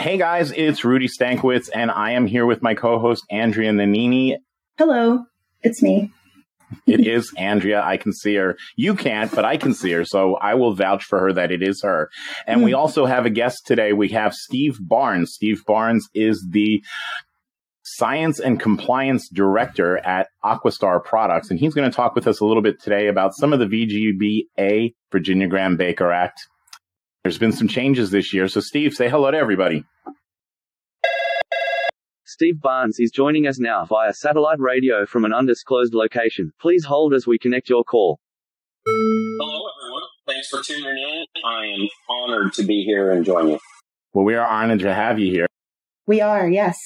Hey guys, it's Rudy Stankowitz, and I am here with my co-host Andrea Nanini. Hello, it's me. It is Andrea. I can see her. You can't, but I can see her, so I will vouch for her that it is her. And we hmm. also have a guest today. We have Steve Barnes. Steve Barnes is the Science and Compliance Director at Aquastar Products, and he's going to talk with us a little bit today about some of the VGBA, Virginia Graham Baker Act, there's been some changes this year. So, Steve, say hello to everybody. Steve Barnes is joining us now via satellite radio from an undisclosed location. Please hold as we connect your call. Hello, everyone. Thanks for tuning in. I am honored to be here and join you. Well, we are honored to have you here. We are, yes.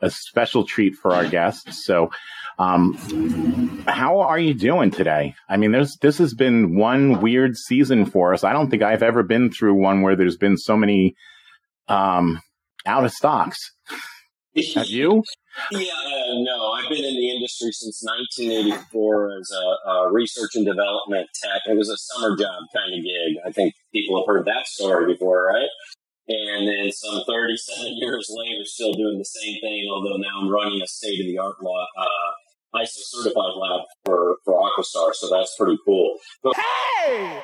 A special treat for our guests. So, um, how are you doing today? I mean, there's this has been one weird season for us. I don't think I've ever been through one where there's been so many um, out of stocks. Have you? Yeah, uh, no. I've been in the industry since 1984 as a, a, research and development tech. It was a summer job kind of gig. I think people have heard that story before, right? And then some 37 years later, still doing the same thing, although now I'm running a state of the art uh, ISO certified lab for, for Aquastar, so that's pretty cool. But- hey!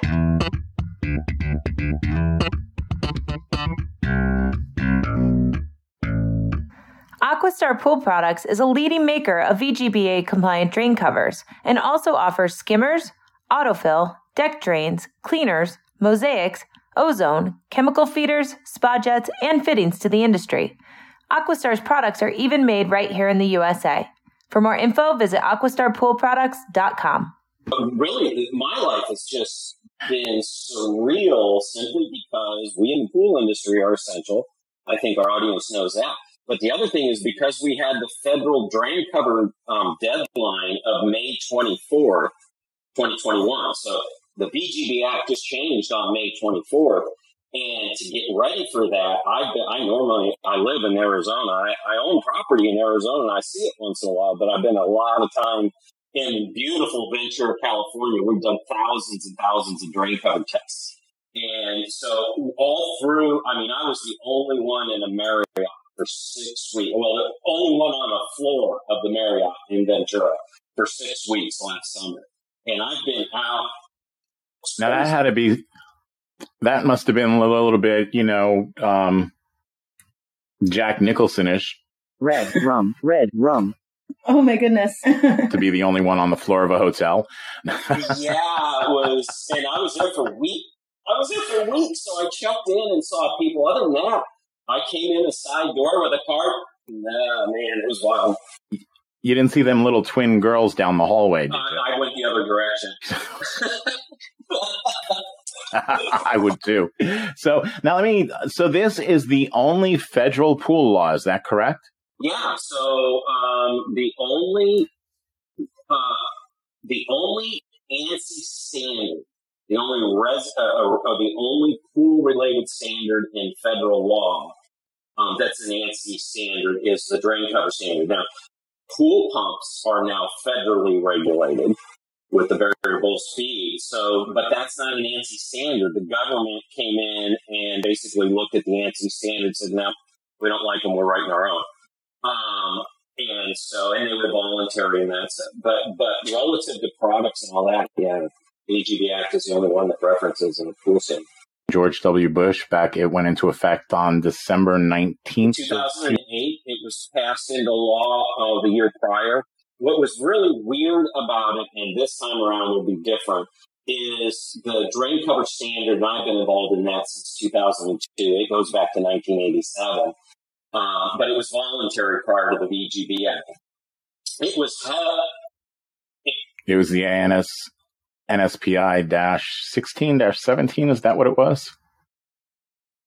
Aquastar Pool Products is a leading maker of VGBA compliant drain covers and also offers skimmers, autofill, deck drains, cleaners, mosaics, ozone, chemical feeders, spa jets, and fittings to the industry. Aquastar's products are even made right here in the USA. For more info, visit aquastarpoolproducts.com. Really, my life has just been surreal simply because we in the pool industry are essential. I think our audience knows that. But the other thing is because we had the federal drain cover um, deadline of May 24th, 2021. So the VGB Act just changed on May 24th. And to get ready for that, I've been, I normally, I live in Arizona. I, I own property in Arizona and I see it once in a while, but I've been a lot of time in beautiful Ventura, California. We've done thousands and thousands of drain cover tests. And so all through, I mean, I was the only one in a Marriott for six weeks. Well, the only one on the floor of the Marriott in Ventura for six weeks last summer. And I've been out. Now that had to be that must have been a little, a little bit, you know, um, Jack Nicholson-ish. Red rum, red rum. Oh my goodness! to be the only one on the floor of a hotel. yeah, it was, and I was there for weeks. I was there for weeks, so I checked in and saw people. Other than that, I came in a side door with a cart. Nah, man, it was wild. You didn't see them little twin girls down the hallway. Uh, I went the other direction. I would too. So now let me. So this is the only federal pool law. Is that correct? Yeah. So um, the only uh, the only ANSI standard, the only res, uh, uh, uh the only pool related standard in federal law um, that's an ANSI standard is the drain cover standard. Now, pool pumps are now federally regulated with the variable speed. So, but that's not an ANSI standard. The government came in and basically looked at the ANSI standards and now we don't like them. We're writing our own. Um, and so, and they were voluntary in that sense. But, but relative to products and all that, yeah, the VGB Act is the only one that references an pool sim. George W. Bush back, it went into effect on December 19th. 2008, it was passed into law uh, the year prior what was really weird about it, and this time around will be different, is the drain cover standard, and I've been involved in that since 2002. It goes back to 1987. uh, but it was voluntary prior to the VGB Act. It was uh, It was the ANS NSPI dash sixteen dash seventeen. Is that what it was?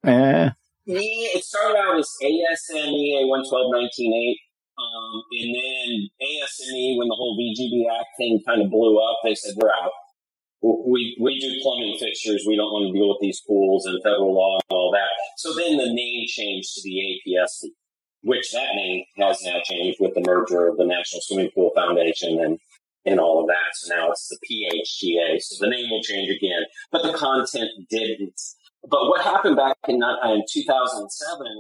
Eh, Yeah, it started out as ASME A112.19.8, um, and then ASME, when the whole VGB Act thing kind of blew up, they said, we're out. We, we do plumbing fixtures. We don't want to deal with these pools and federal law and all that. So then the name changed to the APSP, which that name has now changed with the merger of the National Swimming Pool Foundation and, and all of that. So now it's the PHTA. So the name will change again, but the content didn't. But what happened back in, uh, in 2007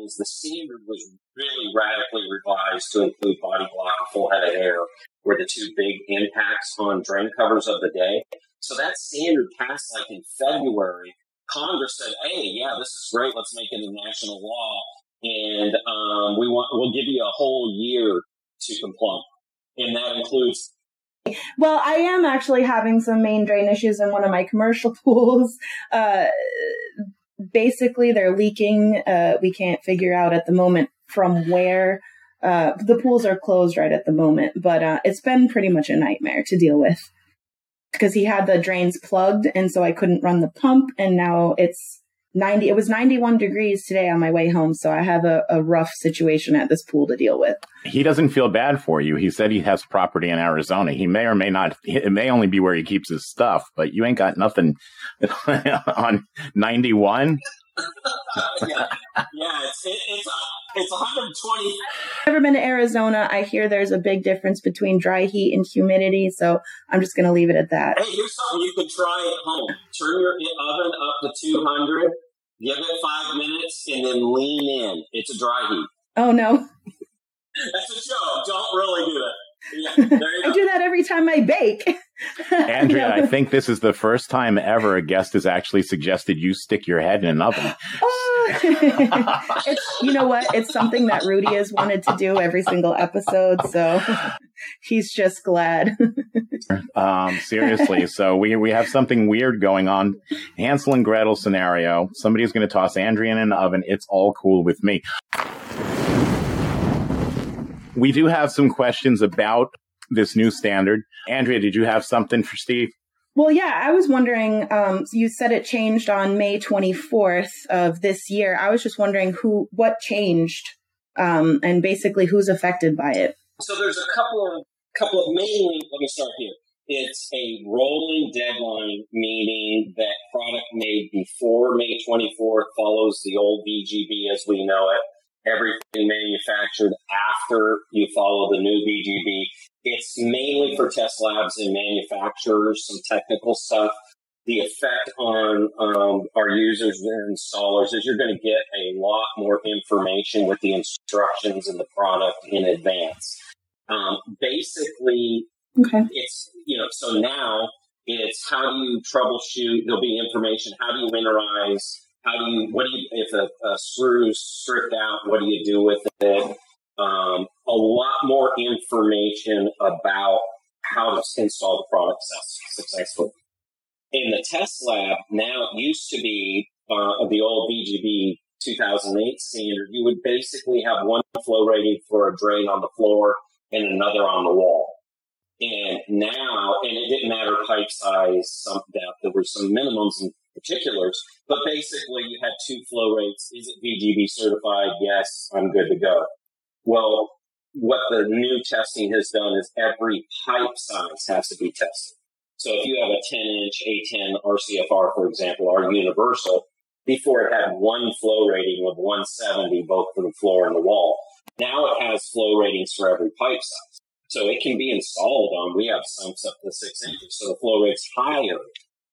is the standard was really radically revised to include body block and full head of hair were the two big impacts on drain covers of the day. So that standard passed like in February. Congress said, "Hey, yeah, this is great. Let's make it a national law, and um, we want we'll give you a whole year to comply, and that includes Well, I am actually having some main drain issues in one of my commercial pools. Uh, basically, they're leaking. Uh, we can't figure out at the moment from where. Uh, the pools are closed right at the moment, but uh, it's been pretty much a nightmare to deal with because he had the drains plugged, and so I couldn't run the pump. And now it's 90. It was 91 degrees today on my way home, so I have a, a rough situation at this pool to deal with. he doesn't feel bad for you. He said he has property in Arizona. He may or may not. It may only be where he keeps his stuff, but you ain't got nothing on ninety one. yeah, yeah, it's it, it's it's 120 Never been to Arizona. I hear there's a big difference between dry heat and humidity, so I'm just going to leave it at that. Hey, here's something you can try at home. Turn your oven up to 200, give it five minutes, and then lean in. It's a dry heat. Oh no, That's a joke. Don't really do that. Yeah, I do that every time I bake. Andrea, I think this is the first time ever a guest has actually suggested you stick your head in an oven. Oh. it's, you know what? It's something that Rudy has wanted to do every single episode, so he's just glad. Um, seriously. So we, we have something weird going on. Hansel and Gretel scenario. Somebody's going to toss Andrea in an oven. It's all cool with me. We do have some questions about this new standard. Andrea, did you have something for Steve? Well, yeah, I was wondering. Um, you said it changed on May 24th of this year. I was just wondering who, what changed, um, and basically who's affected by it. So there's a couple of couple of mainly. Let me start here. It's a rolling deadline, meaning that product made before May 24th follows the old VGB as we know it. Everything manufactured after you follow the new VGB. It's mainly for test labs and manufacturers, some technical stuff. The effect on um, our users, and installers, is you're going to get a lot more information with the instructions and the product in advance. Um, basically, Okay. it's you know so now it's how do you troubleshoot there'll be information how do you winterize how do you what do you if a, a screw's stripped out what do you do with it? Um, a lot more information about how to install the product successfully in the test lab now it used to be uh, the old VGB 2008 standard. You would basically have one flow rating for a drain on the floor and another on the wall. And now, and it didn't matter pipe size, some depth, there were some minimums and particulars, but basically you had two flow rates. Is it VGB certified? Yes, I'm good to go. Well, what the new testing has done is every pipe size has to be tested. So if you have a 10 inch A10 RCFR, for example, our universal, before it had one flow rating of 170, both for the floor and the wall. Now it has flow ratings for every pipe size. So it can be installed on, we have sumps up to six inches. So the flow rate's higher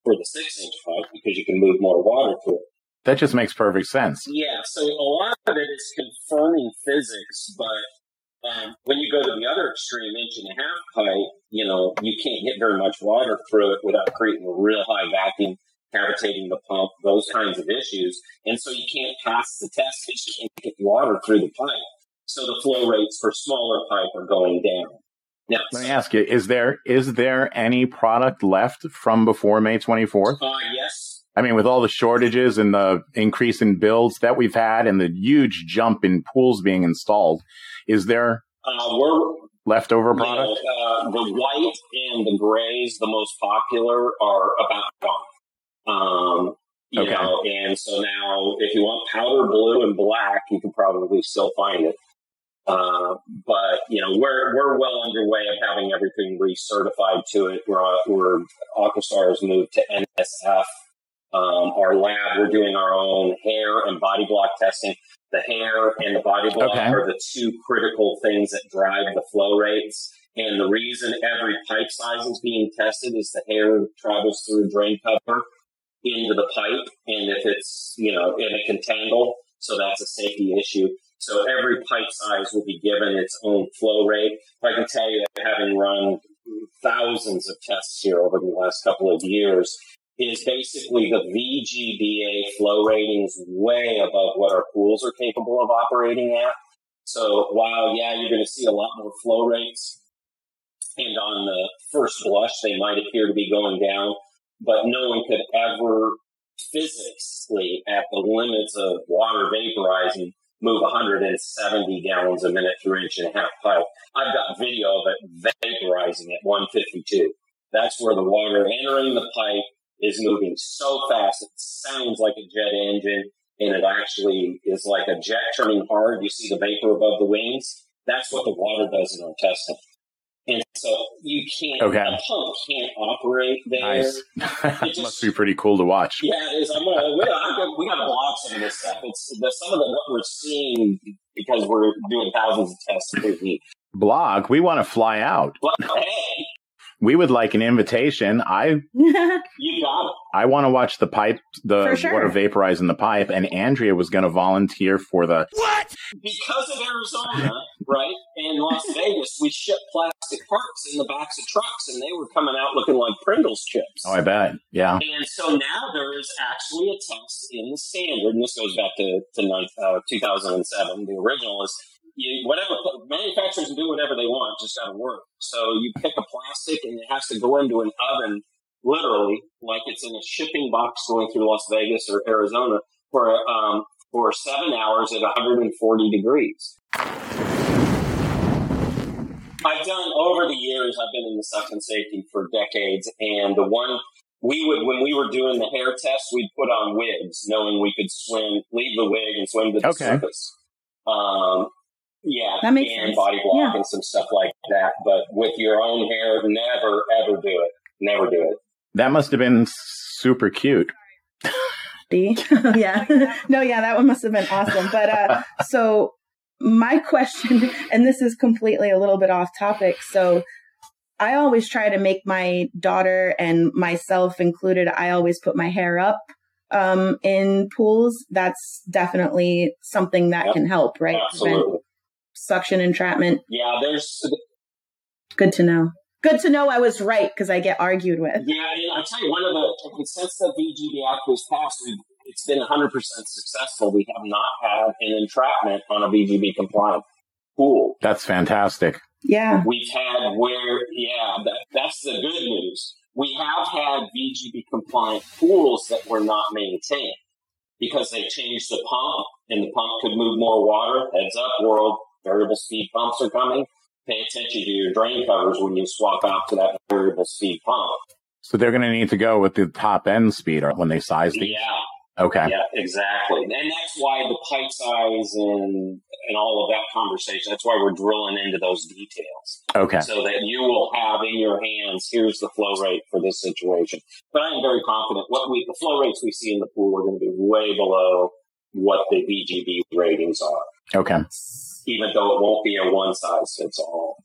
for the six inch pipe because you can move more water through it. That just makes perfect sense. Yeah, so a lot of it is confirming physics, but um, when you go to the other extreme, inch and a half pipe, you know, you can't get very much water through it without creating a real high vacuum, cavitating the pump, those kinds of issues. And so you can't pass the test because you can't get water through the pipe. So the flow rates for smaller pipe are going down. Now, Let me ask you: Is there is there any product left from before May twenty fourth? Uh, yes, I mean, with all the shortages and the increase in builds that we've had and the huge jump in pools being installed, is there Uh, we're leftover No, product? uh, the white and the grays, the most popular, are about gone. Um, you Okay. know, and so now if you want powder blue and black, you can probably still find it. Uh, but you know, we're we're well underway of having everything recertified to it. We're we're Aquastar has moved to NSF. Um, our lab, we're doing our own hair and body block testing. The hair and the body block Okay. are the two critical things that drive the flow rates. And the reason every pipe size is being tested is the hair travels through a drain cover into the pipe. And if it's, you know, and it can tangle. So that's a safety issue. So every pipe size will be given its own flow rate. I can tell you, having run thousands of tests here over the last couple of years, is basically the VGBA flow ratings way above what our pools are capable of operating at. So while, yeah, you're going to see a lot more flow rates and on the first blush, they might appear to be going down, but no one could ever physically at the limits of water vaporizing move 170 gallons a minute through inch and a half pipe. I've got video of it vaporizing at 152. That's where the water entering the pipe is moving so fast. It sounds like a jet engine and it actually is like a jet turning hard. You see the vapor above the wings. That's what the water does in our testing. And so you can't, Okay. a pump can't operate there. Nice. just- Must be pretty cool to watch. Yeah, it is. I'm gonna, we, I'm gonna, we gotta block some of this stuff. It's the, some of the, what we're seeing because we're doing thousands of tests per week. Blog, we want to fly out. But hey, We would like an invitation. I you got it. I want to watch the pipe, the sure. water vaporize in the pipe, and Andrea was going to volunteer for the. What because of Arizona, right, and in Las Vegas, we ship plastic parts in the backs of trucks, and they were coming out looking like Pringles chips. Oh, I bet. Yeah. And so now there is actually a test in the standard, and this goes back to, to uh, 2007. The original is you, whatever manufacturers can do whatever they want, just got to work. So you pick a plastic, and it has to go into an oven, literally, like it's in a shipping box going through Las Vegas or Arizona for um, for seven hours at 140 degrees. I've done over the years. I've been in the suction safety for decades, and the one we would when we were doing the hair test, we'd put on wigs, knowing we could swim, leave the wig, and swim to the Okay. surface. Um, yeah, That makes and sense. body block Yeah. and some stuff like that. But with your own hair, never ever do it. Never do it. That must have been super cute. D. yeah. no, yeah, that one must have been awesome. But uh so my question, and this is completely a little bit off topic. So I always try to make my daughter and myself included, I always put my hair up um in pools. That's definitely something that Yep. can help, right? Prevent Absolutely. suction entrapment. Yeah, there's Good to know. Good to know I was right because I get argued with. Yeah, and I tell you, one of the since the VGB Act was passed, it's been 100% successful. We have not had an entrapment on a VGB compliant pool. That's fantastic. Yeah. We've had where, yeah, that, that's the good news. We have had VGB compliant pools that were not maintained because they changed the pump and the pump could move more water. Heads up, world. Variable speed pumps are coming. Pay attention to your drain covers when you swap out to that variable speed pump. So they're going to need to go with the top end speed when they size these. Yeah, Okay. yeah, exactly. And that's why the pipe size and and all of that conversation. That's why we're drilling into those details Okay. so that you will have in your hands. Here's the flow rate for this situation. But I am very confident. What we the flow rates we see in the pool are going to be way below what the VGB ratings are Okay. even though it won't be a one size fits all.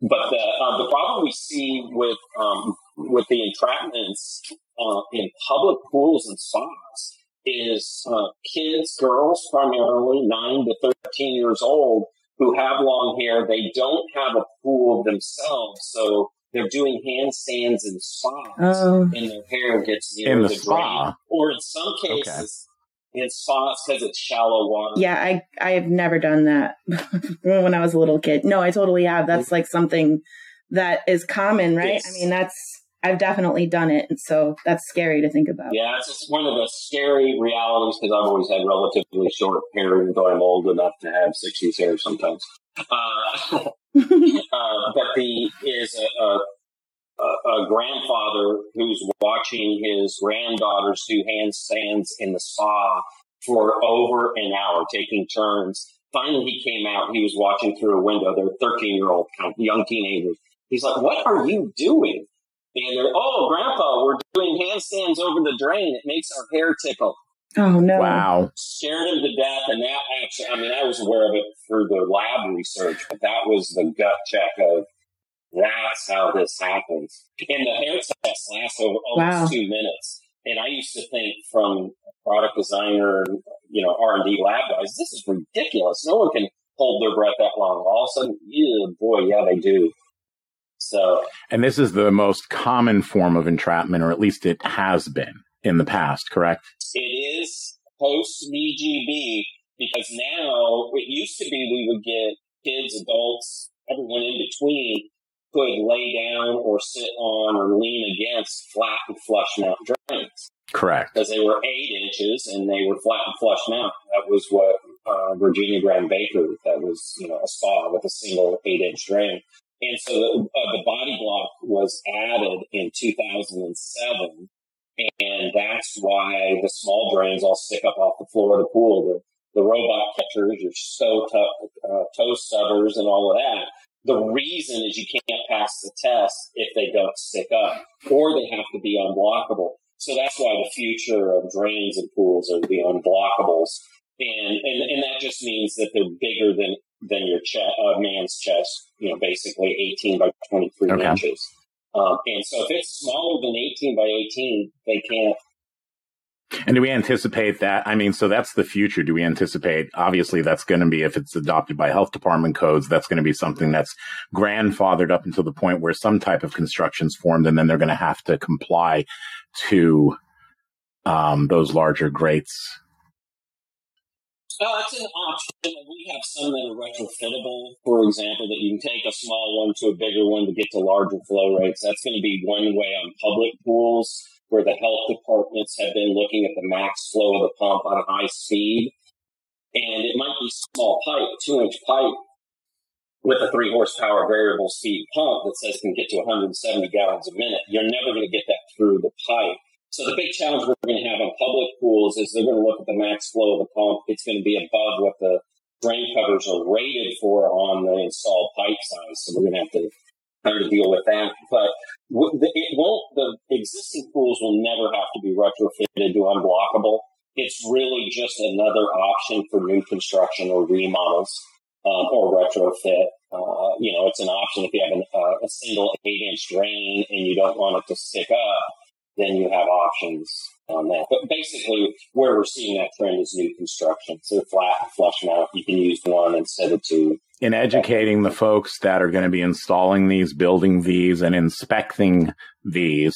But the uh, the problem we see with um, with the entrapments uh, in public pools and spas is uh, kids, girls primarily, nine to thirteen years old, who have long hair. They don't have a pool themselves, so they're doing handstands in spas, Oh. and their hair gets near In the the spa? drain. Or in some cases, in spas because it's shallow water. Yeah, I I have never done that when I was a little kid. No, I totally have. That's like something that is common, right? Yes. I mean, that's I've definitely done it, and so that's scary to think about. Yeah, it's one of the scary realities because I've always had relatively short hair, even though I'm old enough to have 60s hair sometimes. Uh, uh, but the is a, a, a grandfather who's watching his granddaughters do handstands in the spa for over an hour, taking turns. Finally, he came out. He was watching through a window. They're 13 year old young teenagers. He's like, "What are you doing?" And they're, "Oh, Grandpa, we're doing handstands over the drain. It makes our hair tickle." Oh no! Wow. Scared him to death, and that actually, I mean, I was aware of it through the lab research, but that was the gut check of that's how this happens. And the hair test lasts over almost Wow. two minutes. And I used to think from a product designer, you know, R and D lab guys, this is ridiculous. No one can hold their breath that long. All of a sudden, yeah, boy, yeah, they do. So And this is the most common form of entrapment, or at least it has been in the past, correct? it is post VGB because now it used to be we would get kids, adults, everyone in between could lay down or sit on or lean against flat and flush mount drains Correct. because they were eight inches and they were flat and flush mount. That was what uh, Virginia Graham Baker, that was, you know, a spa with a single eight inch drain. And so the, uh, the body block was added in 2007. And that's why the small drains all stick up off the floor of the pool. The, the robot catchers, your toe, uh, toe stubbers and all of that. The reason is you can't pass the test if they don't stick up or they have to be unblockable. So that's why the future of drains and pools are the unblockables. And, and, and that just means that they're bigger than, than your chest, uh, man's chest, you know, basically 18 by 23 Okay. inches. Um, and so if it's smaller than 18 by 18, they can't. And do we anticipate that? I mean, so that's the future. Do we anticipate? Obviously, that's going to be, if it's adopted by health department codes, that's going to be something that's grandfathered up until the point where some type of construction's formed, and then they're going to have to comply to um, those larger grates. Oh, it's an option. We have some that are retrofittable, for example, that you can take a small one to a bigger one to get to larger flow rates. That's going to be one way on public pools where the health departments have been looking at the max flow of the pump on high speed. And it might be small pipe, two inch pipe with a three horsepower variable speed pump that says can get to 170 gallons a minute. You're never going to get that through the pipe. So the big challenge we're going to have on public pools is they're going to look at the max flow of the pump. It's going to be above what the drain covers are rated for on the installed pipe size. So we're going to have to kind of deal with that. But it won't, the existing pools will never have to be retrofitted to unblockable. It's really just another option for new construction or remodels um, or retrofit. Uh, you know, it's an option if you have an, uh, a single eight inch drain and you don't want it to stick up, then you have options on that. But basically, where we're seeing that trend is new construction. So flat and flush mount, you can use one instead of two. In educating the folks that are going to be installing these, building these, and inspecting these,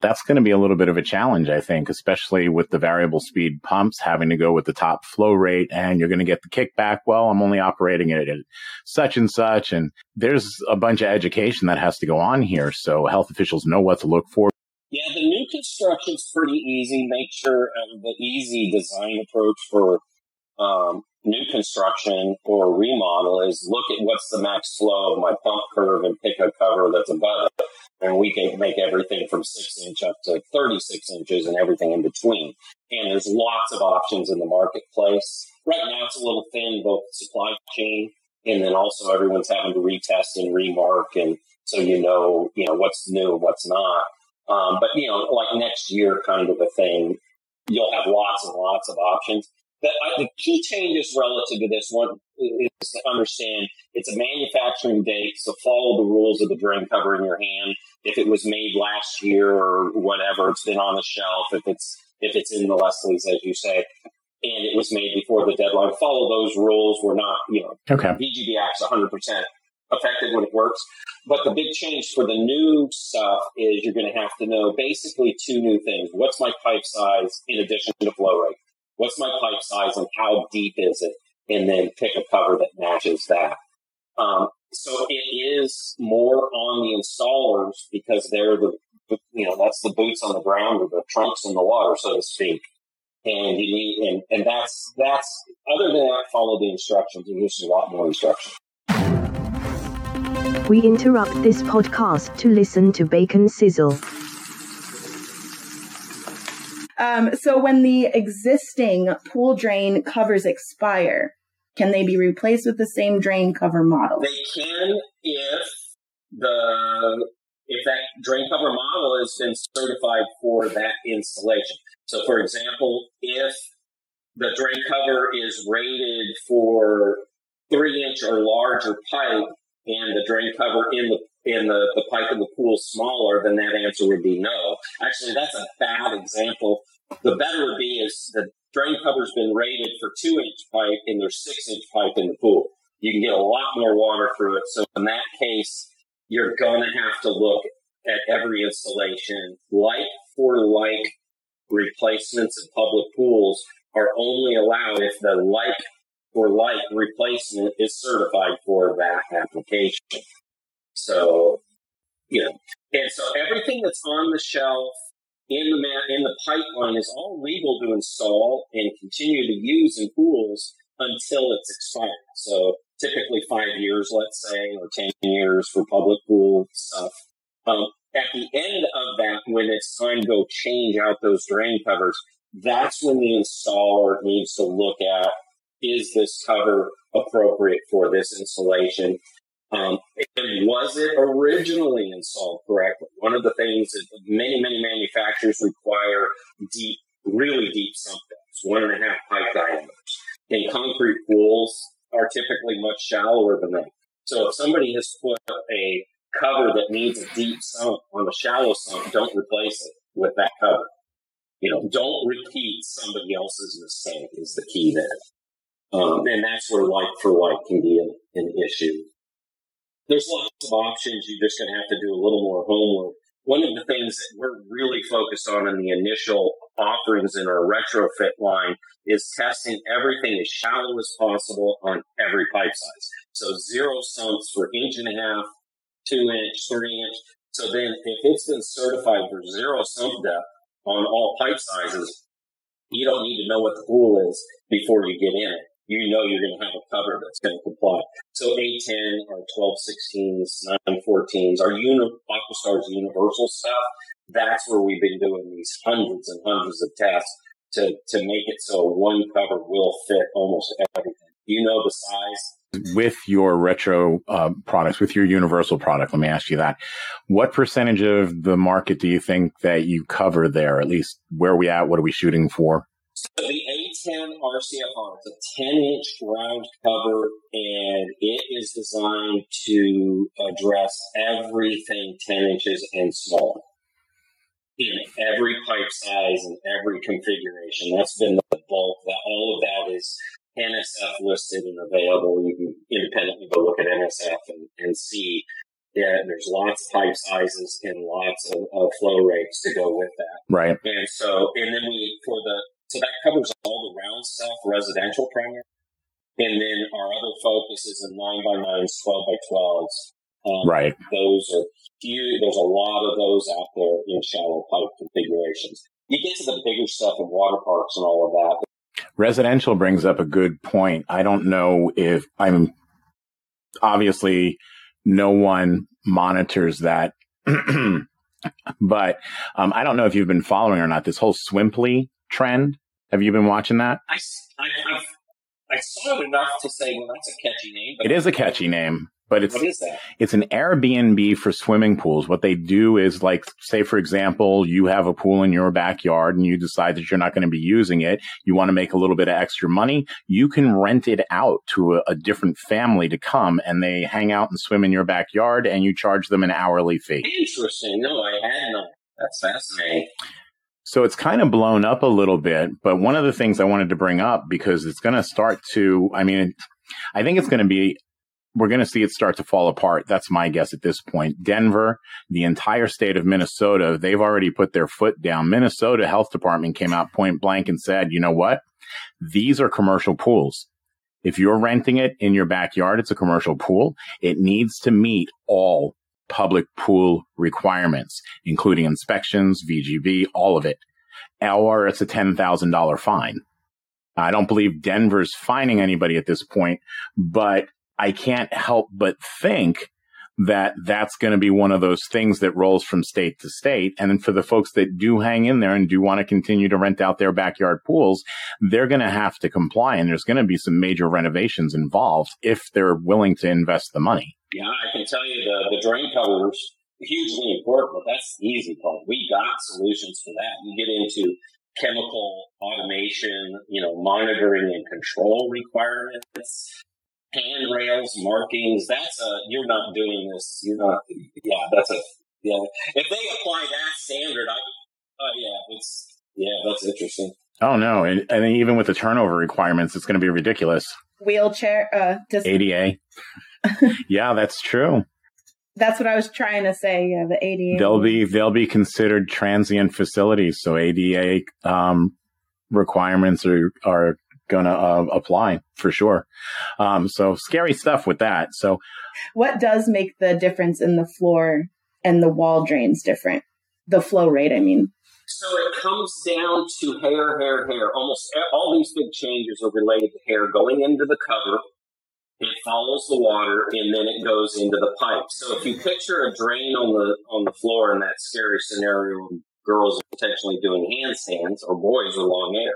that's going to be a little bit of a challenge, I think, especially with the variable speed pumps having to go with the top flow rate and you're going to get the kickback. Well, I'm only operating it at such and such. And there's a bunch of education that has to go on here. So health officials know what to look for. Yeah, the new construction's pretty easy. Make sure uh, the easy design approach for um, new construction or remodel is look at what's the max flow of my pump curve and pick a cover that's above it. And we can make everything from six inch up to 36 inches and everything in between. And there's lots of options in the marketplace. Right now it's a little thin, both supply chain and then also everyone's having to retest and remark. And so you know, you know, what's new and what's not. Um, but you know, like next year kind of a thing, you'll have lots and lots of options. The, uh, the key changes relative to this one is to understand it's a manufacturing date, so follow the rules of the drain cover in your hand. If it was made last year or whatever, it's been on the shelf. If it's if it's in the Leslie's, as you say, and it was made before the deadline, follow those rules. We're not, you know, Okay. VGB Act's 100% effective when it works. But the big change for the new stuff is you're going to have to know basically two new things. What's my pipe size in addition to flow rate? What's my pipe size and how deep is it? And then pick a cover that matches that. Um, so it is more on the installers because they're the, you know, that's the boots on the ground or the trunks in the water, so to speak. And you need, and, and that's, that's, other than that, follow the instructions. And there's a lot more instructions. We interrupt this podcast to listen to Bacon Sizzle. Um, so when the existing pool drain covers expire, can they be replaced with the same drain cover model? They can if the if that drain cover model has been certified for that installation. So, for example, if the drain cover is rated for three inch or larger pipe, and the drain cover in the in the, the pipe in the pool smaller, then that answer would be no. Actually, that's a bad example. The better would be is the drain cover's been rated for two inch pipe and there's six inch pipe in the pool. You can get a lot more water through it. So in that case, you're going to have to look at every installation. Like for like replacements in public pools are only allowed if the like for like replacement is certified for that application. So, you know, and so everything that's on the shelf in the ma- in the pipeline is all legal to install and continue to use in pools until it's expired. So typically five years, let's say, or 10 years for public pool stuff. Um, at the end of that, when it's time to go change out those drain covers, that's when the installer needs to look at is this cover appropriate for this installation? Um, and was it originally installed correctly? One of the things that many, many manufacturers require deep, really deep sump one and a half pipe diameters. And concrete pools are typically much shallower than that. So if somebody has put a cover that needs a deep sump on a shallow sump, don't replace it with that cover. You know, don't repeat somebody else's mistake is the key there. Um, and that's where like for like can be an, an issue. There's lots of options. You're just going to have to do a little more homework. One of the things that we're really focused on in the initial offerings in our retrofit line is testing everything as shallow as possible on every pipe size. So zero sumps for inch and a half, two inch, three inch. So then if it's been certified for zero sump depth on all pipe sizes, you don't need to know what the pool is before you get in it you know you're going to have a cover that's going to comply. So A10 or 1216s, 914s, our uni- Aquastar's universal stuff, that's where we've been doing these hundreds and hundreds of tests to, to make it so one cover will fit almost everything. You know the size. With your retro uh, products, with your universal product, let me ask you that. What percentage of the market do you think that you cover there? At least where are we at? What are we shooting for? So the A10 RCFR, it's a 10 inch round cover and it is designed to address everything 10 inches and smaller in every pipe size and every configuration. That's been the bulk. That all of that is NSF listed and available. You can independently go look at NSF and, and see yeah, there's lots of pipe sizes and lots of, of, flow rates to go with that. Right. And so, and then we, for the so that covers all the round stuff, residential primary. And then our other focus is in 9 by 9s, 12 by 12s. Um, right. Those are few. There's a lot of those out there in shallow pipe configurations. You get to the bigger stuff in water parks and all of that. Residential brings up a good point. I don't know if I'm obviously no one monitors that. but um, I don't know if you've been following or not. This whole Swimply trend. Have you been watching that? I, I, I've, I saw it enough to say, well, that's a catchy name. It is a catchy name, but it's what is that? It's an Airbnb for swimming pools. What they do is, like, say for example, you have a pool in your backyard and you decide that you're not going to be using it. You want to make a little bit of extra money. You can rent it out to a, a different family to come and they hang out and swim in your backyard, and you charge them an hourly fee. Interesting. No, I had not. That's fascinating. So it's kind of blown up a little bit. But one of the things I wanted to bring up because it's going to start to, I mean, I think it's going to be, we're going to see it start to fall apart. That's my guess at this point. Denver, the entire state of Minnesota, they've already put their foot down. Minnesota Health Department came out point blank and said, you know what? These are commercial pools. If you're renting it in your backyard, it's a commercial pool. It needs to meet all public pool requirements, including inspections, VGB, all of it. Or it's a $10,000 fine. I don't believe Denver's fining anybody at this point, but I can't help but think that that's going to be one of those things that rolls from state to state. And then for the folks that do hang in there and do want to continue to rent out their backyard pools, they're going to have to comply. And there's going to be some major renovations involved if they're willing to invest the money. Yeah, I can tell you the, the drain covers hugely important, but that's easy part. We got solutions for that. You get into chemical automation, you know, monitoring and control requirements, handrails, markings. That's a, you're not doing this. You're not, yeah, that's a, yeah. If they apply that standard, I, uh, yeah, it's, yeah, that's interesting. Oh no. And, and even with the turnover requirements, it's going to be ridiculous. Wheelchair, uh, dis- ADA. yeah, that's true. That's what I was trying to say. Yeah, the ADA. They'll be they'll be considered transient facilities, so ADA um, requirements are are going to uh, apply for sure. Um, so scary stuff with that. So, what does make the difference in the floor and the wall drains different? The flow rate, I mean. So it comes down to hair, hair, hair. Almost all these big changes are related to hair going into the cover it follows the water and then it goes into the pipe. So if you picture a drain on the on the floor in that scary scenario, girls potentially doing handstands or boys with long hair.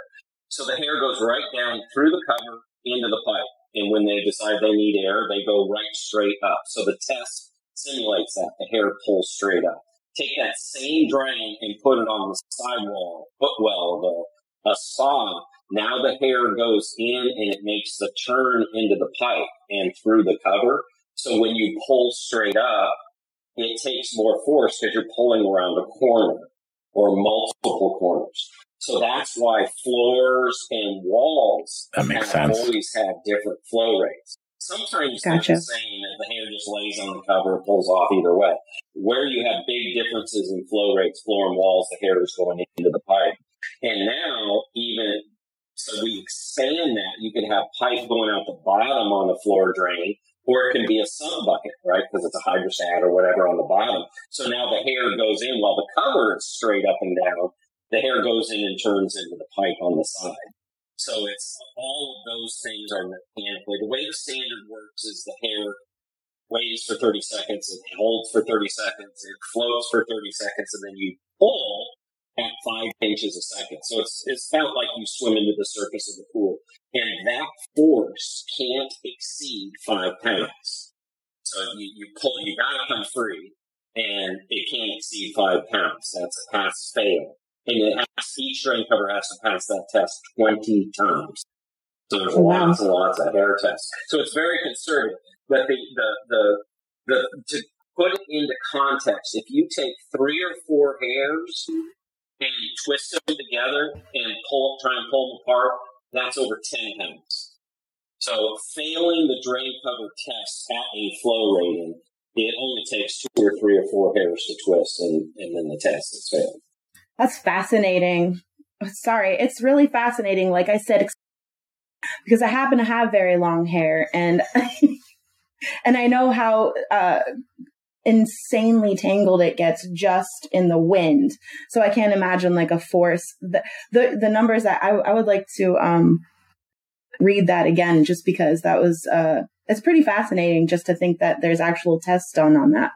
So the hair goes right down through the cover into the pipe. And when they decide they need air, they go right straight up. So the test simulates that. The hair pulls straight up. Take that same drain and put it on the sidewall, footwell of a, a spa now the hair goes in and it makes the turn into the pipe and through the cover. So when you pull straight up, it takes more force because you're pulling around a corner or multiple corners. So that's why floors and walls that makes sense. always have different flow rates. Sometimes gotcha. the same the hair just lays on the cover, and pulls off either way. Where you have big differences in flow rates, floor and walls, the hair is going into the pipe. And now even so we expand that. You can have pipe going out the bottom on the floor drain, or it can be a sump bucket, right? Because it's a hydrostat or whatever on the bottom. So now the hair goes in while the cover is straight up and down. The hair goes in and turns into the pipe on the side. So it's all of those things are mechanically. The way the standard works is the hair weighs for 30 seconds, it holds for 30 seconds, it floats for 30 seconds, and then you pull at five inches a second. So it's, it's felt like you swim into the surface of the pool. And that force can't exceed five pounds. So you, you pull, you gotta come free and it can't exceed five pounds. That's a pass fail. And it has, each drain cover has to pass that test 20 times. So there's Wow. lots and lots of hair tests. So it's very conservative. But the, the, the, the, to put it into context, if you take three or four hairs and you twist them together and pull, try and pull them apart, that's over 10 pounds. So failing the drain cover test at a flow rating, it only takes two or three or four hairs to twist and, and then the test is failed. That's fascinating. Sorry, it's really fascinating. Like I said, because I happen to have very long hair, and and I know how uh, insanely tangled it gets just in the wind. So I can't imagine like a force. The the, the numbers that I, I would like to um, read that again, just because that was uh, it's pretty fascinating. Just to think that there's actual tests done on that.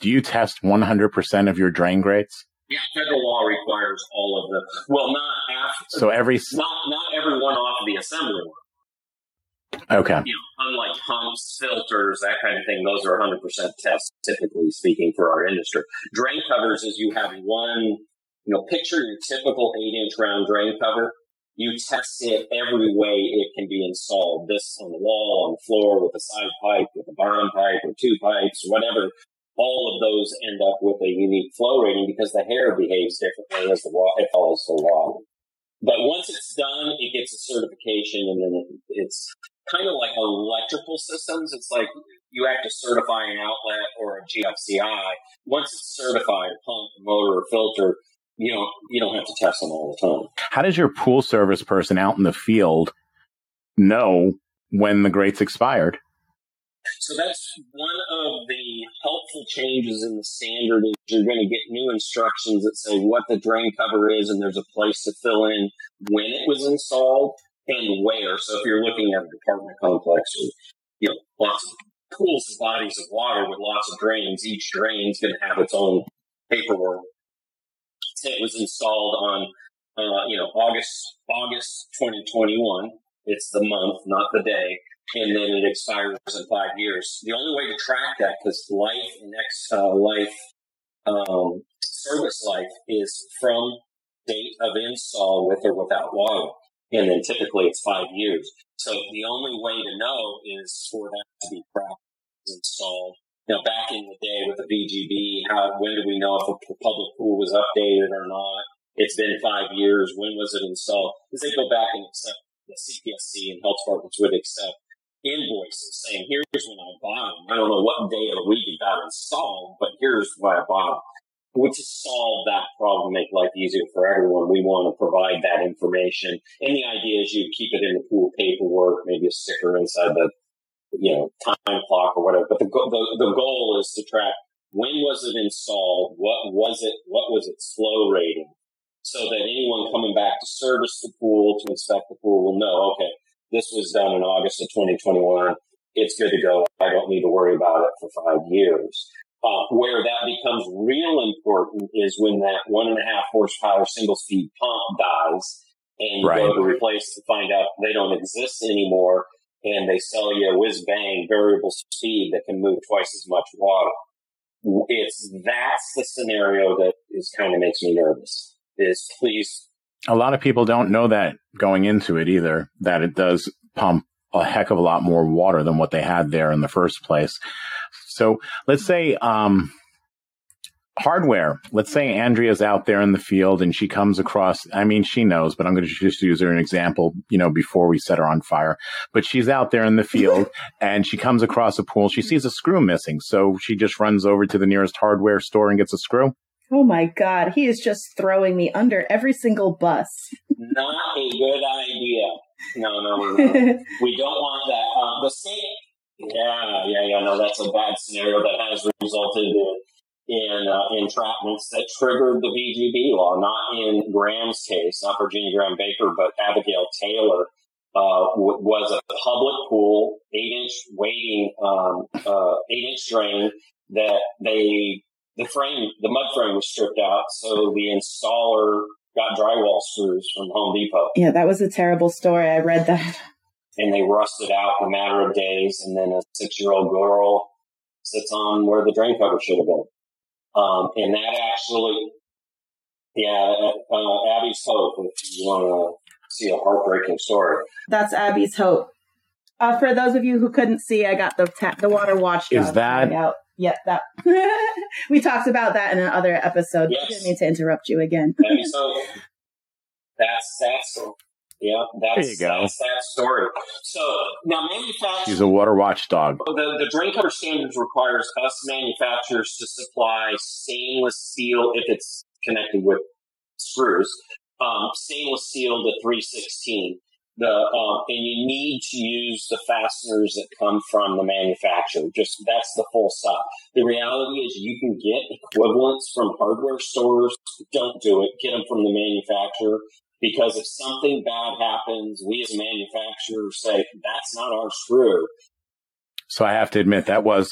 Do you test 100% of your drain grates? Yeah, federal law requires all of them. Well, not after, So every, not not every one off of the assembly line. okay. you know, unlike pumps, filters, that kind of thing, those are 100% tests, typically speaking, for our industry. Drain covers is you have one, you know, picture your typical eight inch round drain cover. You test it every way it can be installed. This on the wall, on the floor, with a side pipe, with a bottom pipe, or two pipes, whatever. All of those end up with a unique flow rating because the hair behaves differently as the water follows the law. But once it's done, it gets a certification and then it, it's kind of like electrical systems. It's like you have to certify an outlet or a GFCI. Once it's certified, pump, motor, or filter, you know, you don't have to test them all the time. How does your pool service person out in the field know when the grates expired. So that's one helpful changes in the standard is you're going to get new instructions that say what the drain cover is and there's a place to fill in when it was installed and where. So if you're looking at an apartment complex or, you know, lots of pools and bodies of water with lots of drains, each drain is going to have its own paperwork. It was installed on, uh, you know, August, August 2021. It's the month, not the day and then it expires in five years. The only way to track that, because life and ex uh, life um, service life is from date of install with or without water, and then typically it's five years. So the only way to know is for that to be tracked installed. Now, back in the day with the VGB, how when do we know if a public pool was updated or not? It's been five years. When was it installed? Because they go back and accept the CPSC and health departments would accept invoices saying, here's when I bought them. I don't know what day of the week it got installed, but here's why I bought them. Which to solve that problem, make life easier for everyone, we want to provide that information. And the idea is you keep it in the pool paperwork, maybe a sticker inside the, you know, time clock or whatever. But the, the, the goal is to track when was it installed? What was it? What was its flow rating? So that anyone coming back to service the pool, to inspect the pool will know, okay, this was done in August of 2021. It's good to go. I don't need to worry about it for five years. Uh, where that becomes real important is when that one and a half horsepower single speed pump dies and you Right. go to replace to find out they don't exist anymore and they sell you a whiz bang variable speed that can move twice as much water. It's that's the scenario that is kind of makes me nervous. Is please A lot of people don't know that going into it either, that it does pump a heck of a lot more water than what they had there in the first place. So let's say, um, hardware. Let's say Andrea's out there in the field and she comes across, I mean, she knows, but I'm going to just use her an example, you know, before we set her on fire. But she's out there in the field and she comes across a pool. She sees a screw missing. So she just runs over to the nearest hardware store and gets a screw. Oh my God, he is just throwing me under every single bus. not a good idea. No, no, no, no. we don't want that. Um, the state, yeah, yeah, yeah. No, that's a bad scenario that has resulted in in uh, entrapments that triggered the VGB law. Not in Graham's case, not Virginia Graham Baker, but Abigail Taylor. Uh, w- was a public pool, eight inch weighting, um, uh, eight inch drain that they, the frame, the mud frame was stripped out. So the installer got drywall screws from Home Depot yeah, that was a terrible story. I read that. and they rusted out in a matter of days. And then a six year old girl sits on where the drain cover should have been. Um, and that actually, yeah, uh, Abbey's hope, if you want to see a heartbreaking story. That's Abbey's hope. Uh, for those of you who couldn't see, I got the ta- the water watchdog. Is that- out. Yeah, that we talked about that in another episode. Yes. I didn't mean to interrupt you again. Abbey's hope. That's, that's, yeah, that's, There you go. that's that story. So now manufacturers. She's a water watchdog. The, the drain cover standards requires us manufacturers to supply stainless steel if it's connected with screws, um, stainless steel to 316. The um, and you need to use the fasteners that come from the manufacturer. Just that's the full stop. The reality is you can get equivalents from hardware stores. Don't do it. Get them from the manufacturer because if something bad happens, we as a manufacturer say that's not our screw. So I have to admit that was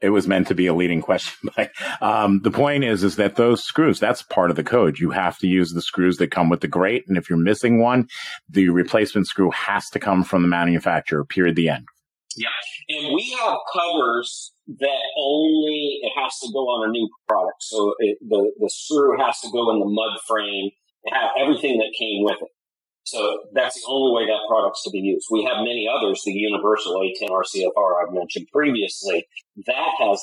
it was meant to be a leading question. But um, the point is, is that those screws that's part of the code. You have to use the screws that come with the grate, and if you're missing one, the replacement screw has to come from the manufacturer. Period. The end. Yeah. And we have covers that only it has to go on a new product. So it, the the screw has to go in the mud frame, have everything that came with it. So that's the only way that product's to be used. We have many others, the Universal A10 RCFR I've mentioned previously. That has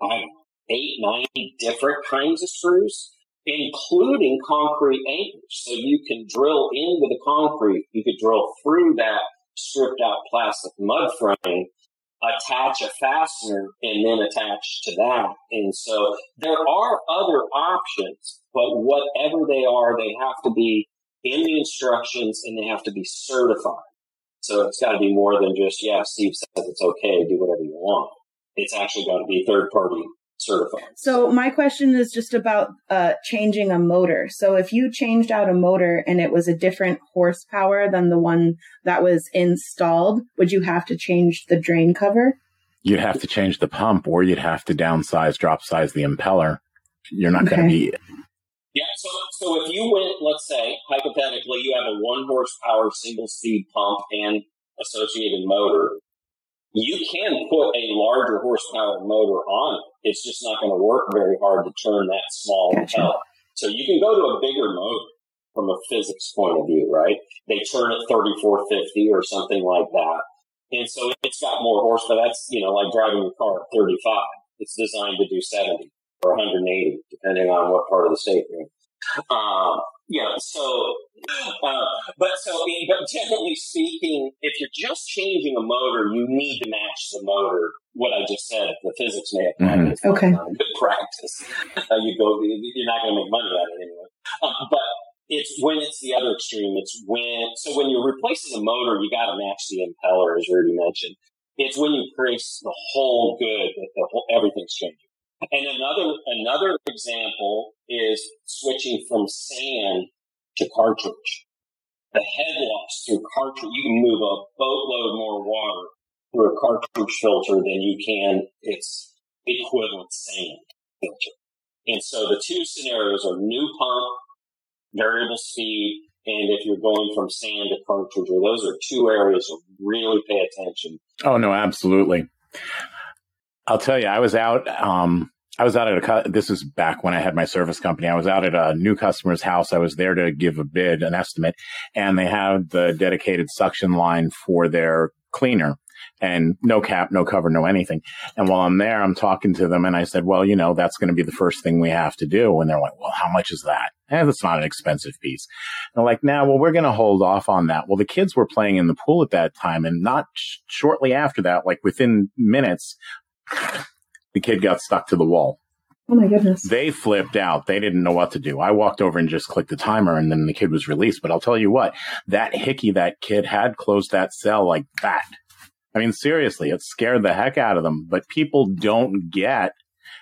like eight, nine different kinds of screws, including concrete anchors. So you can drill into the concrete. You could drill through that stripped out plastic mud frame, attach a fastener, and then attach to that. And so there are other options, but whatever they are, they have to be in the instructions and they have to be certified. So it's got to be more than just, yeah, Steve says it's okay, do whatever you want. It's actually got to be third party certified. So my question is just about uh, changing a motor. So if you changed out a motor and it was a different horsepower than the one that was installed, would you have to change the drain cover? You'd have to change the pump or you'd have to downsize, drop size the impeller. You're not going to be, Yeah, so so if you went, let's say hypothetically, you have a one horsepower single speed pump and associated motor, you can put a larger horsepower motor on it. It's just not going to work very hard to turn that small Gotcha. So you can go to a bigger motor from a physics point of view, right? They turn at 3450 or something like that. And so it's got more horsepower. That's, you know, like driving a car at 35. It's designed to do 70 or 180, depending on what part of the state you're in. Um, yeah, so, uh, but so, but generally speaking, if you're just changing a motor, you need to match the motor. What I just said, the physics may apply. Mhm. It's Okay. not good practice. Uh, you go, you're not going to make money out of it anyway. Um, but it's when it's the other extreme. It's when, so when you're replacing a motor, you got to match the impeller, as Rudy mentioned. It's when you crease the whole good that the whole, everything's changing. And another, another example is switching from sand to cartridge. The head loss through cartridge, you can move a boatload more water through a cartridge filter than you can its equivalent sand filter. And so the two scenarios are new pump, variable speed, and if you're going from sand to cartridge, those are two areas to really pay attention. oh no, absolutely. I'll tell you, I was out, um, I was out at a, this is back when I had my service company. I was out at a new customer's house. I was there to give a bid, an estimate, and they had the dedicated suction line for their cleaner and no cap, no cover, no anything. And while I'm there, I'm talking to them and I said, well, you know, that's going to be the first thing we have to do. And they're like, well, how much is that? Eh, and it's not an expensive piece. And they're like, nah, well, we're going to hold off on that. Well, the kids were playing in the pool at that time and not sh- shortly after that, like within minutes, the kid got stuck to the wall. Oh my goodness. They flipped out. They didn't know what to do. I walked over and just clicked the timer and then the kid was released. But I'll tell you what, that hickey that kid had closed that cell like that. I mean, seriously, it scared the heck out of them, but people don't get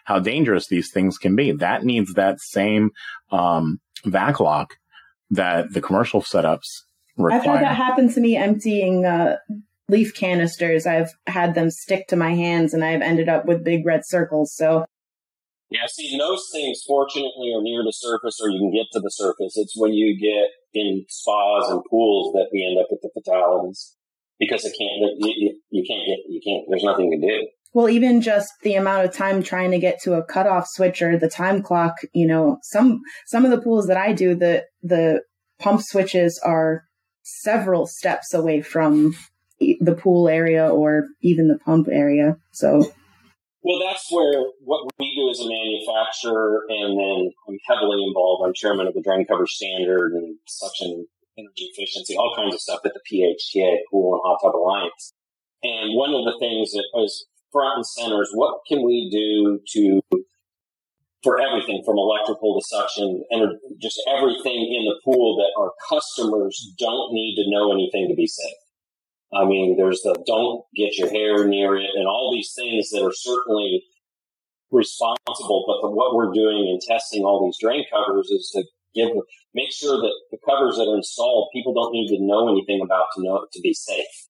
how dangerous these things can be. That needs that same, um, vac lock that the commercial setups require. I've had that happen to me emptying uh, leaf canisters. I've had them stick to my hands and I've ended up with big red circles. So Yeah, see, those things fortunately are near the surface or you can get to the surface. It's when you get in spas and pools that we end up with the fatalities because it can't, you, you, can't get, you can't, there's nothing to do. Well, even just the amount of time trying to get to a cutoff switch or the time clock, you know, some some of the pools that I do, the the pump switches are several steps away from the pool area or even the pump area. So Well, that's where what we do as a manufacturer, and then I'm heavily involved. I'm chairman of the drain cover standard and suction energy efficiency, all kinds of stuff at the PHTA Pool and Hot Tub Alliance. And one of the things that was front and center is what can we do to for everything from electrical to suction and just everything in the pool that our customers don't need to know anything to be safe. I mean, there's the don't get your hair near it and all these things that are certainly responsible. But the, what we're doing in testing all these drain covers is to give, make sure that the covers that are installed, people don't need to know anything about to know to be safe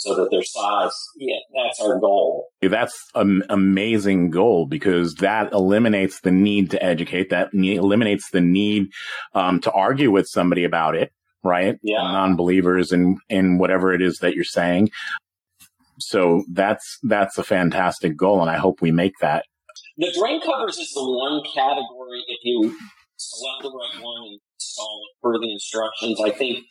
so that their size, yeah, that's our goal. That's an amazing goal because that eliminates the need to educate. That eliminates the need um, to argue with somebody about it, right? Yeah. Non-believers in, in whatever it is that you're saying. So that's that's a fantastic goal, and I hope we make that. The drain covers is the one category if you select the right one and install it per the instructions. I think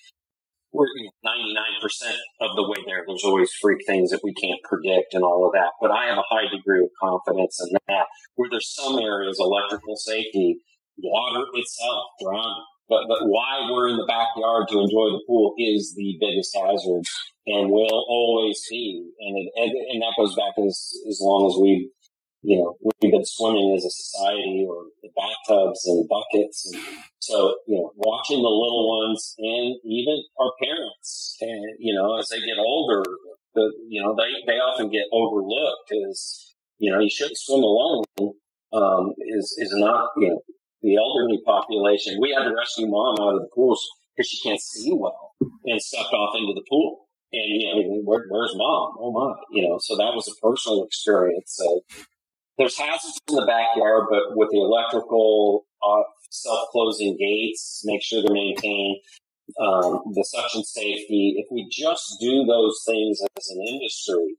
we're ninety nine percent of the way there. There's always freak things that we can't predict and all of that, but I have a high degree of confidence in that. Where there's some areas, electrical safety, water itself, drowning. But but why we're in the backyard to enjoy the pool is the biggest hazard and will always be. And it, and, and that goes back as as long as we you know, we've been swimming as a society or the bathtubs and buckets. And so, you know, watching the little ones and even our parents and, you know, as they get older, the, you know, they, they often get overlooked as, you know, you shouldn't swim alone, um, is, is not, you know, the elderly population. We had to rescue mom out of the pools because she can't see well and stepped off into the pool. And, you know, where, where's mom? Oh my, you know, so that was a personal experience. So there's hazards in the backyard, but with the electrical, uh, self-closing gates, make sure they're maintained. Um, the suction safety. If we just do those things as an industry,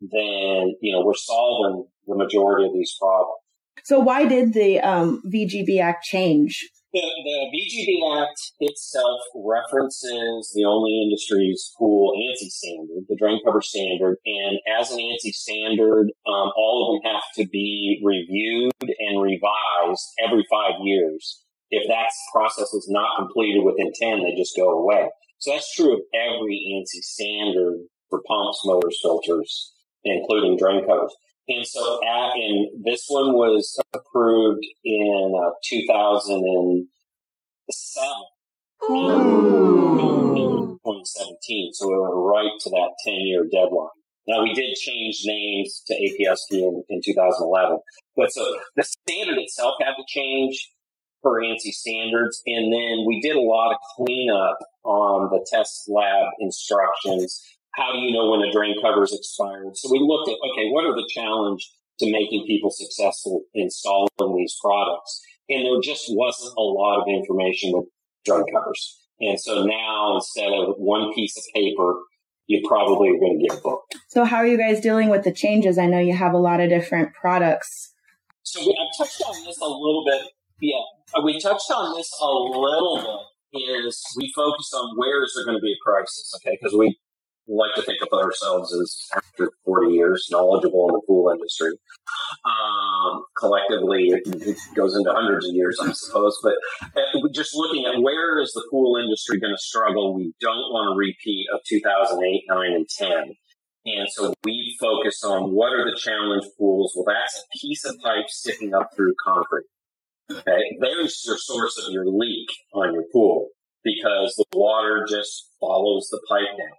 then, you know, we're solving the majority of these problems. So why did the um, VGB Act change? The, the VGB Act itself references the only industry's pool ANSI standard, the drain cover standard, and as an ANSI standard, um, all of them have to be reviewed and revised every five years. If that process is not completed within 10, they just go away. So that's true of every ANSI standard for pumps, motors, filters, including drain covers. And so, at, and this one was approved in uh, 2007. 2017. So we were right to that 10 year deadline. Now we did change names to APSP in, in 2011, but so the standard itself had to change per ANSI standards. And then we did a lot of cleanup on the test lab instructions how do you know when a drain cover is expired? So we looked at, okay, what are the challenge to making people successful installing these products? And there just wasn't a lot of information with drain covers. And so now instead of one piece of paper, you probably are going to get a book. So how are you guys dealing with the changes? I know you have a lot of different products. So we, I touched on this a little bit. Yeah, uh, we touched on this a little bit. Is we focused on where is there going to be a crisis? Okay, because we like to think of ourselves as after 40 years knowledgeable in the pool industry. Um, collectively, it, it, goes into hundreds of years, I suppose. But uh, just looking at where is the pool industry going to struggle, we don't want to repeat of 2008, 9, and 10. And so we focus on what are the challenge pools? Well, that's a piece of pipe sticking up through concrete. Okay. There's your source of your leak on your pool because the water just follows the pipe down.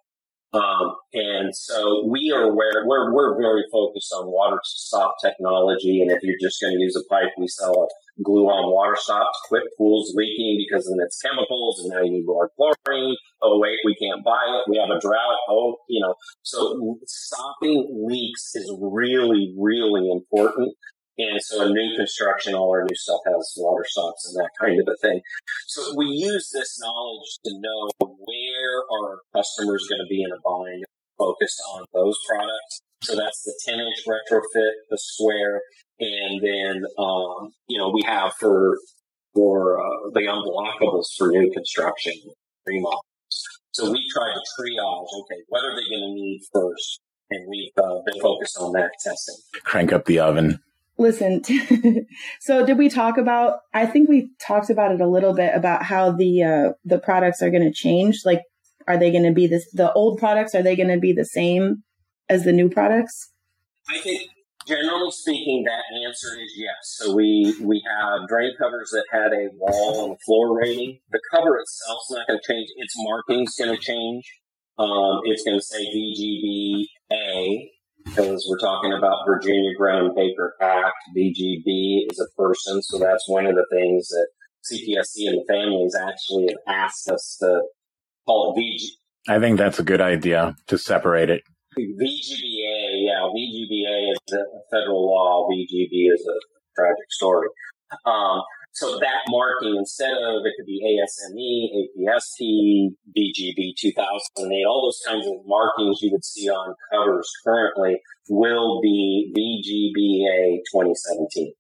Um, and so we are aware, we're, we're very focused on water stop technology. And if you're just going to use a pipe, we sell a glue on water stop to quit pools leaking because then it's chemicals and now you need more chlorine. Oh, wait, we can't buy it. We have a drought. Oh, you know, so stopping leaks is really, really important. And so in new construction, all our new stuff has water stops and that kind of a thing. So we use this knowledge to know where our customers going to be in a bind focused on those products. So that's the 10 inch retrofit, the square, and then, um, you know, we have for, for, uh, the unblockables for new construction remodels. So we try to triage, okay, what are they going to need first? And we've uh, been focused on that testing. Crank up the oven. Listen, so did we talk about, I think we talked about it a little bit about how the, uh, the products are going to change. Like, are they going to be this, the old products, are they going to be the same as the new products? I think generally speaking, that answer is yes. So we, we have drain covers that had a wall and floor rating. The cover itself is not going to change. Its marking's going to change. Um, it's going to say VGB A because we're talking about Virginia Graham Baker Act. VGB is a person, so that's one of the things that CPSC and the families actually have asked us to call it VG. I think that's a good idea to separate it. VGBA, yeah, VGBA is a federal law. VGB is a tragic story. Um, so that marking, instead of it could be ASME, APSP, VGB 2008, all those kinds of markings you would see on covers currently will be VGBA 2017.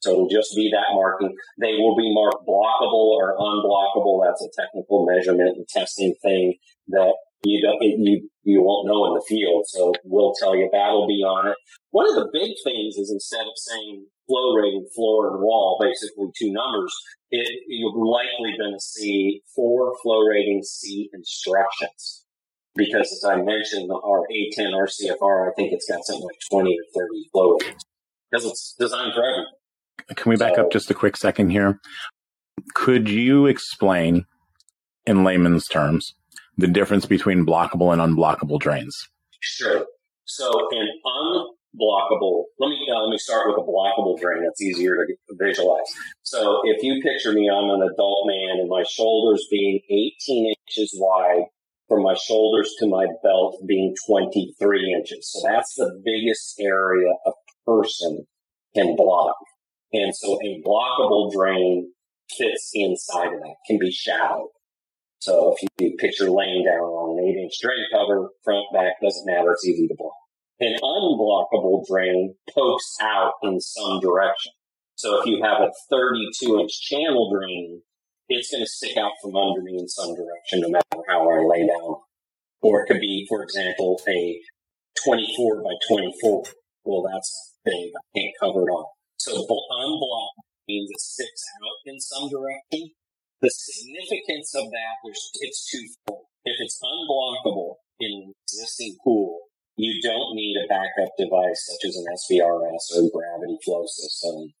So it'll just be that marking. They will be marked blockable or unblockable. That's a technical measurement and testing thing that you don't, you, you won't know in the field. So we'll tell you that'll be on it. One of the big things is instead of saying flow rating, floor and wall, basically two numbers, it, you're likely going to see four flow rating C instructions. Because as I mentioned, our A10 RCFR, I think it's got something like 20 or 30 flow ratings. because it's designed for everyone. Can we back So- up just a quick second here? Could you explain in layman's terms the difference between blockable and unblockable drains? Sure. So an unblockable, let me uh, let me start with a blockable drain. That's easier to visualize. So if you picture me, I'm an adult man, and my shoulders being 18 inches wide, from my shoulders to my belt being 23 inches. So that's the biggest area a person can block. And so a blockable drain fits inside of that, can be shallow. So if you picture laying down on an eight inch drain cover, front, back, doesn't matter. It's easy to block. An unblockable drain pokes out in some direction. So if you have a 32 inch channel drain, it's going to stick out from under me in some direction, no matter how I lay down. Or it could be, for example, a 24 by 24. Well, that's big. I can't cover it all. So bl- unblocked means it sticks out in some direction. The significance of that, there's, it's twofold. If it's unblockable in an existing pool, you don't need a backup device such as an SVRS or gravity flow system,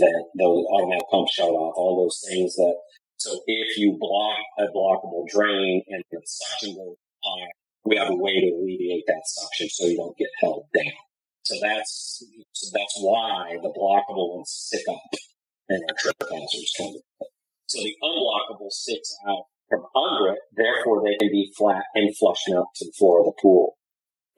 that those automatic pump shut off, all those things that, so if you block a blockable drain and the suction goes high, we have a way to alleviate that suction so you don't get held down. So that's, so that's why the blockable ones stick up and our trip hazards come. So the unblockable sticks out from under it, therefore they can be flat and flushing up to the floor of the pool.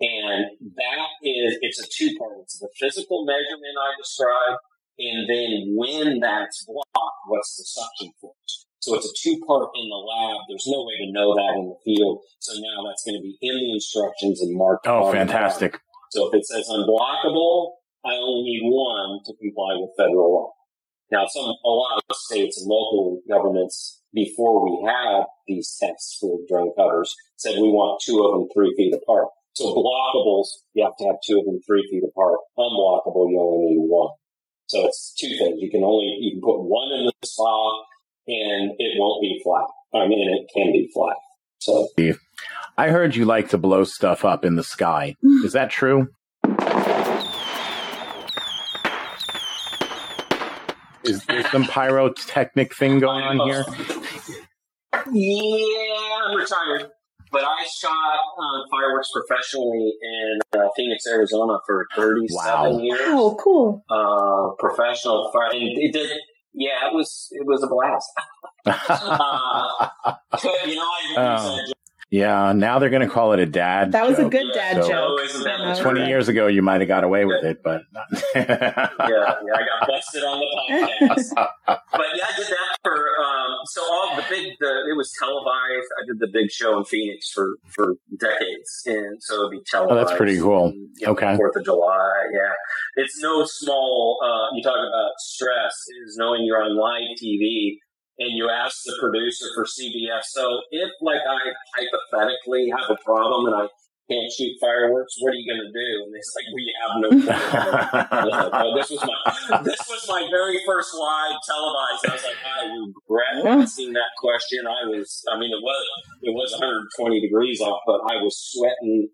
And that is, it's a two part. It's the physical measurement I described, and then when that's blocked, what's the suction force? So it's a two part in the lab. There's no way to know that in the field. So now that's going to be in the instructions and marked. Oh, fantastic. So if it says unblockable, I only need one to comply with federal law. Now, some, a lot of states and local governments, before we had these tests for drain covers, said we want two of them three feet apart. So blockables, you have to have two of them three feet apart. Unblockable, you only need one. So it's two things. You can only, you can put one in the spot and it won't be flat. I mean, it can be flat. So I heard you like to blow stuff up in the sky. Hmm. Is that true? Is there some pyrotechnic thing going on here? Yeah, I'm retired. But I shot uh, fireworks professionally in uh, Phoenix, Arizona for 37 Wow. years. Oh, cool. Uh, professional fire. And it did, yeah, it was, it was a blast. Uh, you know, I use Oh. That yeah, now they're going to call it a dad. That was a joke. good dad So- joke. Oh, isn't that You know? the 20 years ago, you might have got away with it, but. yeah, yeah, I got busted on the podcast. but yeah, I did that for um, so all the big the it was televised. I did the big show in Phoenix for for decades, and so it'd be televised. Oh, that's pretty cool. And, you know, Okay. Fourth of July, yeah. It's no small. Uh, you talk about stress is knowing you're on live TV. And you ask the producer for CBS. So if, like, I hypothetically have a problem and I can't shoot fireworks, what are you going to do? And it's like, we have no plan. I was like, this was my this was my very first live televised. I was like, I regret asking that question. I was, I mean, it was it was 120 degrees off, but I was sweating,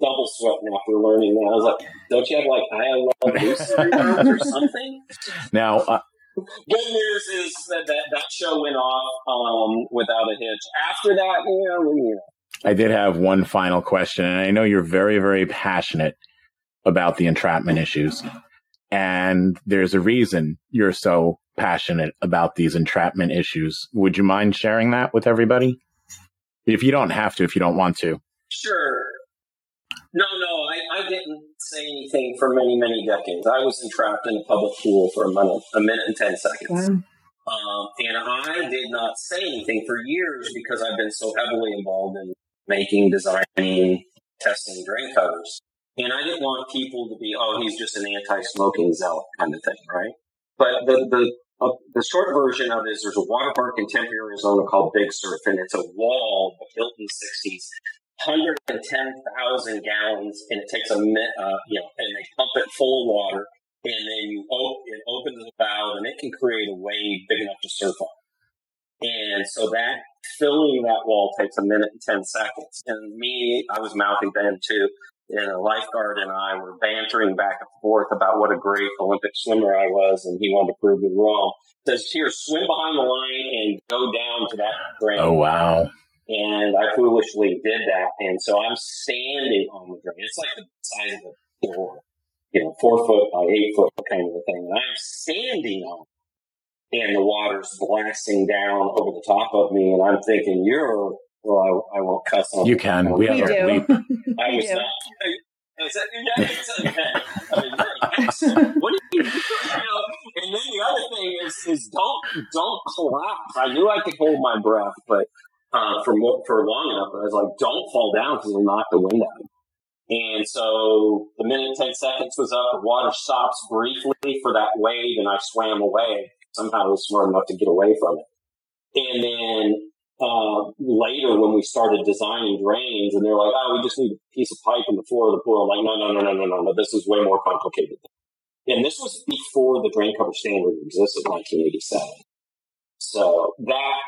double sweating after learning that. I was like, don't you have like I love Lucy or something? now, uh, Good news is that that, that show went off um, without a hitch. After that, you know, you know, I did have one final question, and I know you're very, very passionate about the entrapment issues. And there's a reason you're so passionate about these entrapment issues. Would you mind sharing that with everybody? If you don't have to, if you don't want to. Sure. No, no, I, I didn't say anything for many, many decades. I was entrapped in a public pool for a minute, a minute and 10 seconds. Um, and I did not say anything for years because I've been so heavily involved in making, designing, testing drain covers. And I didn't want people to be, oh, he's just an anti-smoking zealot kind of thing, right? But the, the, uh, the short version of it is there's a water park in Tempe, Arizona called Big Surf, and it's a wall built in the 60s 110,000 gallons, and it takes a minute, uh, you know, and they pump it full of water, and then you op- it opens the valve, and it can create a wave big enough to surf on. And so that filling that wall takes a minute and 10 seconds. And me, I was mouthy then too. and a lifeguard and I were bantering back and forth about what a great Olympic swimmer I was, and he wanted to prove me wrong. Says, "Here, swim behind the line and go down to that drain." Oh wow! And I foolishly did that, and so I'm standing on the drain. It's like the size of a door, you know, four foot by eight foot kind of a thing, and I'm standing on. it. And the water's blasting down over the top of me, and I'm thinking, "You're well, I, I won't cuss on You can. We have We our do. bleep. I was do. not. I said, yeah, I said that. I mean, you're an asshole. What do you, you know? And then the other thing is, is don't don't collapse. I knew I could hold my breath, but uh, for mo- for long enough, I was like, don't fall down because it'll knock the wind out. And so the minute ten seconds was up, the water stops briefly for that wave, and I swam away. Somehow I was smart enough to get away from it. And then uh, later when we started designing drains and they're like, oh, we just need a piece of pipe in the floor of the pool. I'm like, no, no, no, no, no, no, no. This is way more complicated. And this was before the drain cover standard existed in 1987. So that,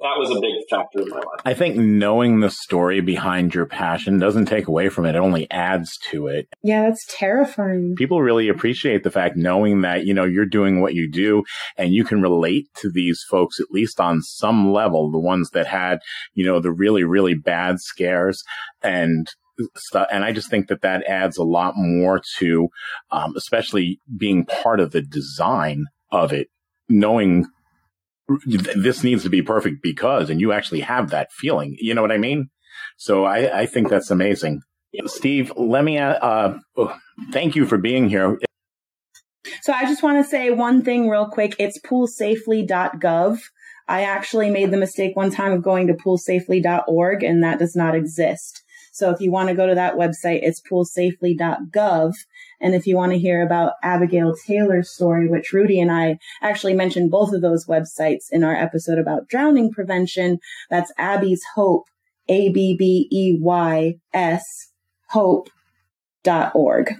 that was a big factor in my life. I think knowing the story behind your passion doesn't take away from it. It only adds to it. Yeah, that's terrifying. People really appreciate the fact knowing that, you know, you're doing what you do and you can relate to these folks, at least on some level, the ones that had, you know, the really, really bad scares and stuff. And I just think that that adds a lot more to, um, especially being part of the design of it, knowing th- this needs to be perfect because, and you actually have that feeling. You know what I mean? So I, I think that's amazing. Steve, let me, uh, uh, oh, thank you for being here. So I just want to say one thing real quick. It's poolsafely.gov. I actually made the mistake one time of going to poolsafely.org and that does not exist. So if you want to go to that website, it's poolsafely.gov. And if you want to hear about Abigail Taylor's story, which Rudy and I actually mentioned both of those websites in our episode about drowning prevention, that's Abbey's Hope, A-B-B-E-Y-S, hope.org.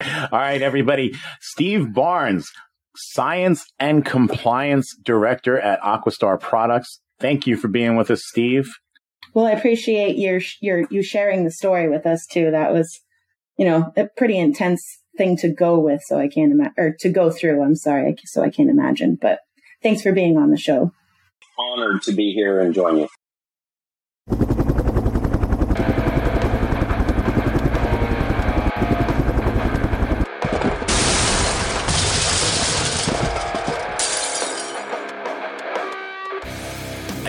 All right, everybody. Steve Barnes, Science and Compliance Director at Aquastar Products. Thank you for being with us, Steve. Well, I appreciate your your you sharing the story with us too. That was, you know, a pretty intense thing to go with. So I can't imagine, or to go through. I'm sorry, so I can't imagine. But thanks for being on the show. Honored to be here and join you.